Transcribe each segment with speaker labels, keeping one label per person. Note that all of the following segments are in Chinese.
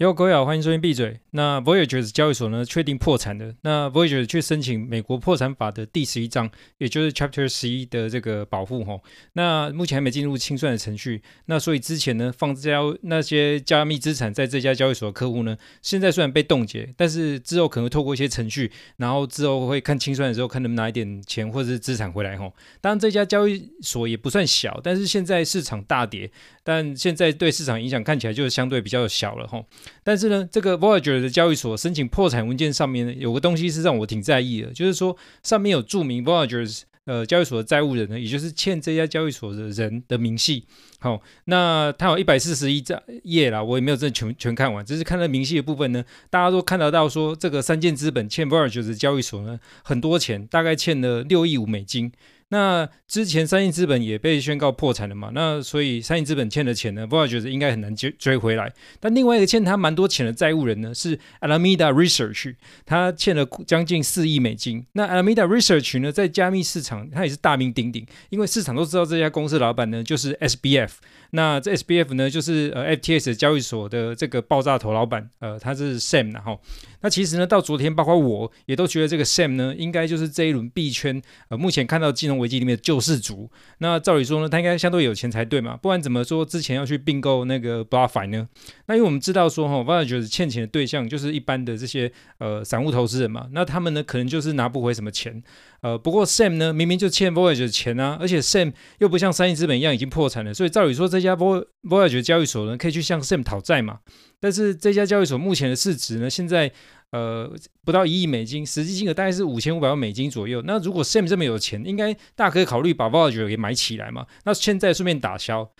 Speaker 1: 哟，各位好，欢迎收听闭嘴。那 Voyager 交易所呢，确定破产的。那 Voyager 去申请美国破产法的第十一章，也就是 Chapter 十一的这个保护吼。那目前还没进入清算的程序。那所以之前呢，放交那些加密资产在这家交易所的客户呢，现在虽然被冻结，但是之后可能会透过一些程序，然后之后会看清算的时候，看能不能拿一点钱或者是资产回来吼。当然这家交易所也不算小，但是现在市场大跌，但现在对市场影响看起来就是相对比较小了吼。但是呢，这个 Voyager 的交易所申请破产文件上面呢，有个东西是让我挺在意的，就是说上面有注明 Voyager 呃交易所的债务人呢，也就是欠这家交易所的人的明细。好、那它有一百四十一页啦，我也没有真的全全看完，只是看了明细的部分呢，大家都看得到说这个三箭资本欠 Voyager 的交易所呢很多钱，大概欠了六亿五美金。那之前三箭资本也被宣告破产了嘛？那所以三箭资本欠的钱呢，Voyager 觉得应该很难追追回来。但另外一个欠他蛮多钱的债务人呢，是 Alameda Research，他欠了将近四亿美金。那 Alameda Research 呢，在加密市场它也是大名鼎鼎，因为市场都知道这家公司老板呢就是 SBF。那这 SBF 呢，就是呃 FTS 交易所的这个爆炸头老板，呃，他是 Sam 然后。那其实呢，到昨天，包括我也都觉得这个 Sam 呢，应该就是这一轮币圈呃目前看到金融危机里面的救世主。那照理说呢，他应该相对有钱才对嘛，不然怎么说之前要去并购那个 BlockFi 呢？那因为我们知道说哈，Voyager 欠钱的对象就是一般的这些呃散户投资人嘛，那他们呢可能就是拿不回什么钱。呃，不过 Sam 呢明明就欠 Voyager 钱啊，而且 Sam 又不像三箭资本一样已经破产了，所以照理说这家 Voyager 交易所呢可以去向 Sam 讨债嘛。但是这家交易所目前的市值呢，现在呃不到一亿美金，实际金额大概是五千五百万美金左右。那如果 Sam 这么有钱，应该大可以考虑把 Volger 给买起来嘛。那现在顺便打消。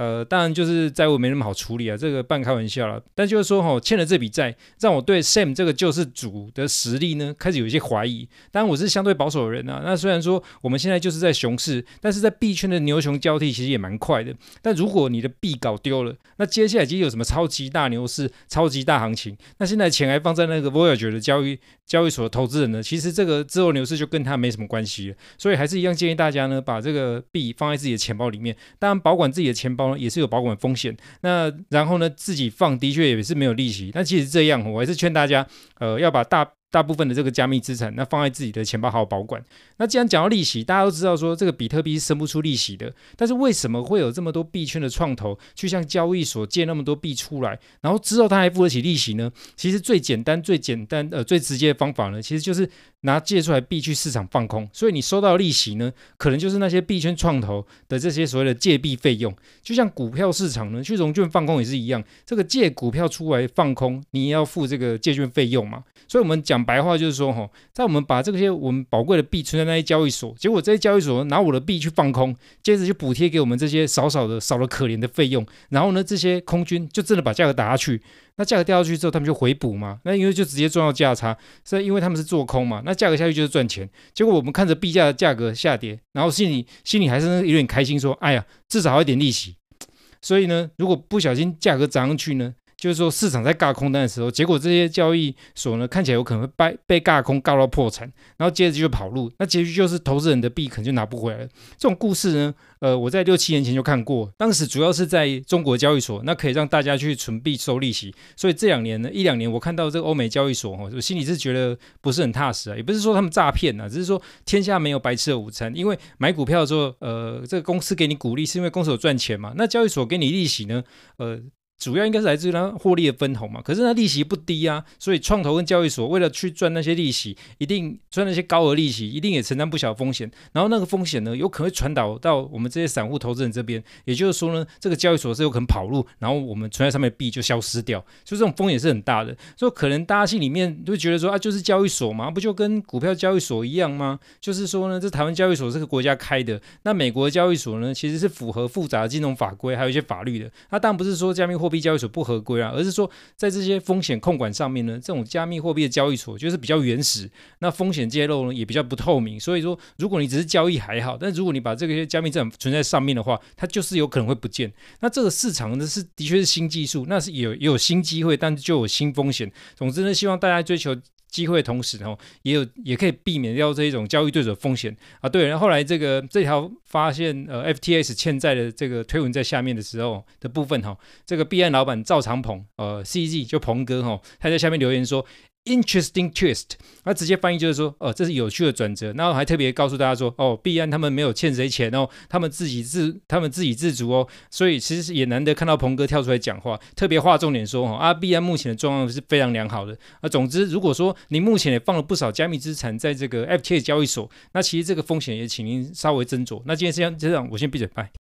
Speaker 1: 呃，当然就是债务没那么好处理啊，这个半开玩笑了。但就是说，哈，欠了这笔债，让我对 Sam 这个救世主的实力呢，开始有一些怀疑。当然，我是相对保守的人啊。那虽然说我们现在就是在熊市，但是在币圈的牛熊交替其实也蛮快的。但如果你的币搞丢了，那接下来其实有什么超级大牛市、超级大行情？那现在钱还放在那个 Voyager 的交易交易所的投资人呢？其实这个之后牛市就跟他没什么关系了。所以还是一样建议大家呢，把这个币放在自己的钱包里面，当然保管自己的钱包。也是有保管风险，那然后呢，自己放的确也是没有利息。那其实这样，我还是劝大家，呃，要把大。大部分的这个加密资产，那放在自己的钱包好好保管。那既然讲到利息，大家都知道说这个比特币是生不出利息的。但是为什么会有这么多币圈的创投去向交易所借那么多币出来，然后之后他还付得起利息呢？其实最简单、最简单呃最直接的方法呢，其实就是拿借出来币去市场放空。所以你收到利息呢，可能就是那些币圈创投的这些所谓的借币费用。就像股票市场呢，去融券放空也是一样，这个借股票出来放空，你也要付这个借券费用嘛。所以我们讲。白话就是说，哈，在我们把这些我们宝贵的币存在那些交易所，结果这些交易所拿我的币去放空，接着就补贴给我们这些少少的、少了可怜的费用，然后呢，这些空军就真的把价格打下去。那价格掉下去之后，他们就回补嘛。那因为就直接赚到价差，所以因为他们是做空嘛，那价格下去就是赚钱。结果我们看着币价的价格下跌，然后心里心里还是有点开心，说：“哎呀，至少还有点利息。”所以呢，如果不小心价格涨上去呢？就是说，市场在尬空单的时候，结果这些交易所呢，看起来有可能会被被尬空尬到破产，然后接着就跑路，那结局就是投资人的币可能就拿不回来了。这种故事呢，呃，我在六七年前就看过，当时主要是在中国交易所，那可以让大家去存币收利息。所以这两年呢，一两年我看到这个欧美交易所，我心里是觉得不是很踏实啊，也不是说他们诈骗啊，只是说天下没有白吃的午餐。因为买股票的时候，呃，这个公司给你鼓励，是因为公司有赚钱嘛，那交易所给你利息呢，呃。主要应该是来自于它获利的分红嘛，可是它利息不低啊，所以创投跟交易所为了去赚那些利息，一定赚那些高额利息，一定也承担不小风险。然后那个风险呢，有可能会传导到我们这些散户投资人这边，也就是说呢，这个交易所是有可能跑路，然后我们存在上面币就消失掉，所以这种风险是很大的。所以可能大家心里面都会觉得说啊，就是交易所嘛，不就跟股票交易所一样吗？就是说呢，这台湾交易所是个国家开的，那美国的交易所呢，其实是符合复杂的金融法规，还有一些法律的。那当然不是说加密货币交易所不合规啊，而是说在这些风险控管上面呢，这种加密货币的交易所就是比较原始，那风险揭露呢也比较不透明。所以说，如果你只是交易还好，但如果你把这个些加密资产存在上面的话，它就是有可能会不见。那这个市场呢是的确是新技术，那是有也有新机会，但是就有新风险。总之呢，希望大家追求。机会同时哦，也有也可以避免掉这一种交易对手风险啊。对，然后后来这个这条发现呃，FTS 欠债的这个推文在下面的时候的部分哈，这个币安老板赵长鹏呃 CZ 就鹏哥哈，他在下面留言说。Interesting twist，那直接翻译就是说，哦，这是有趣的转折。然后还特别告诉大家说，哦，币安他们没有欠谁钱哦，他们自己自他们自给自足哦。所以其实也难得看到鹏哥跳出来讲话，特别划重点说，哦，啊，币安目前的状况是非常良好的。啊，总之，如果说你目前也放了不少加密资产在这个 FTX 交易所，那其实这个风险也请您稍微斟酌。那今天先这样，我先闭嘴，拜。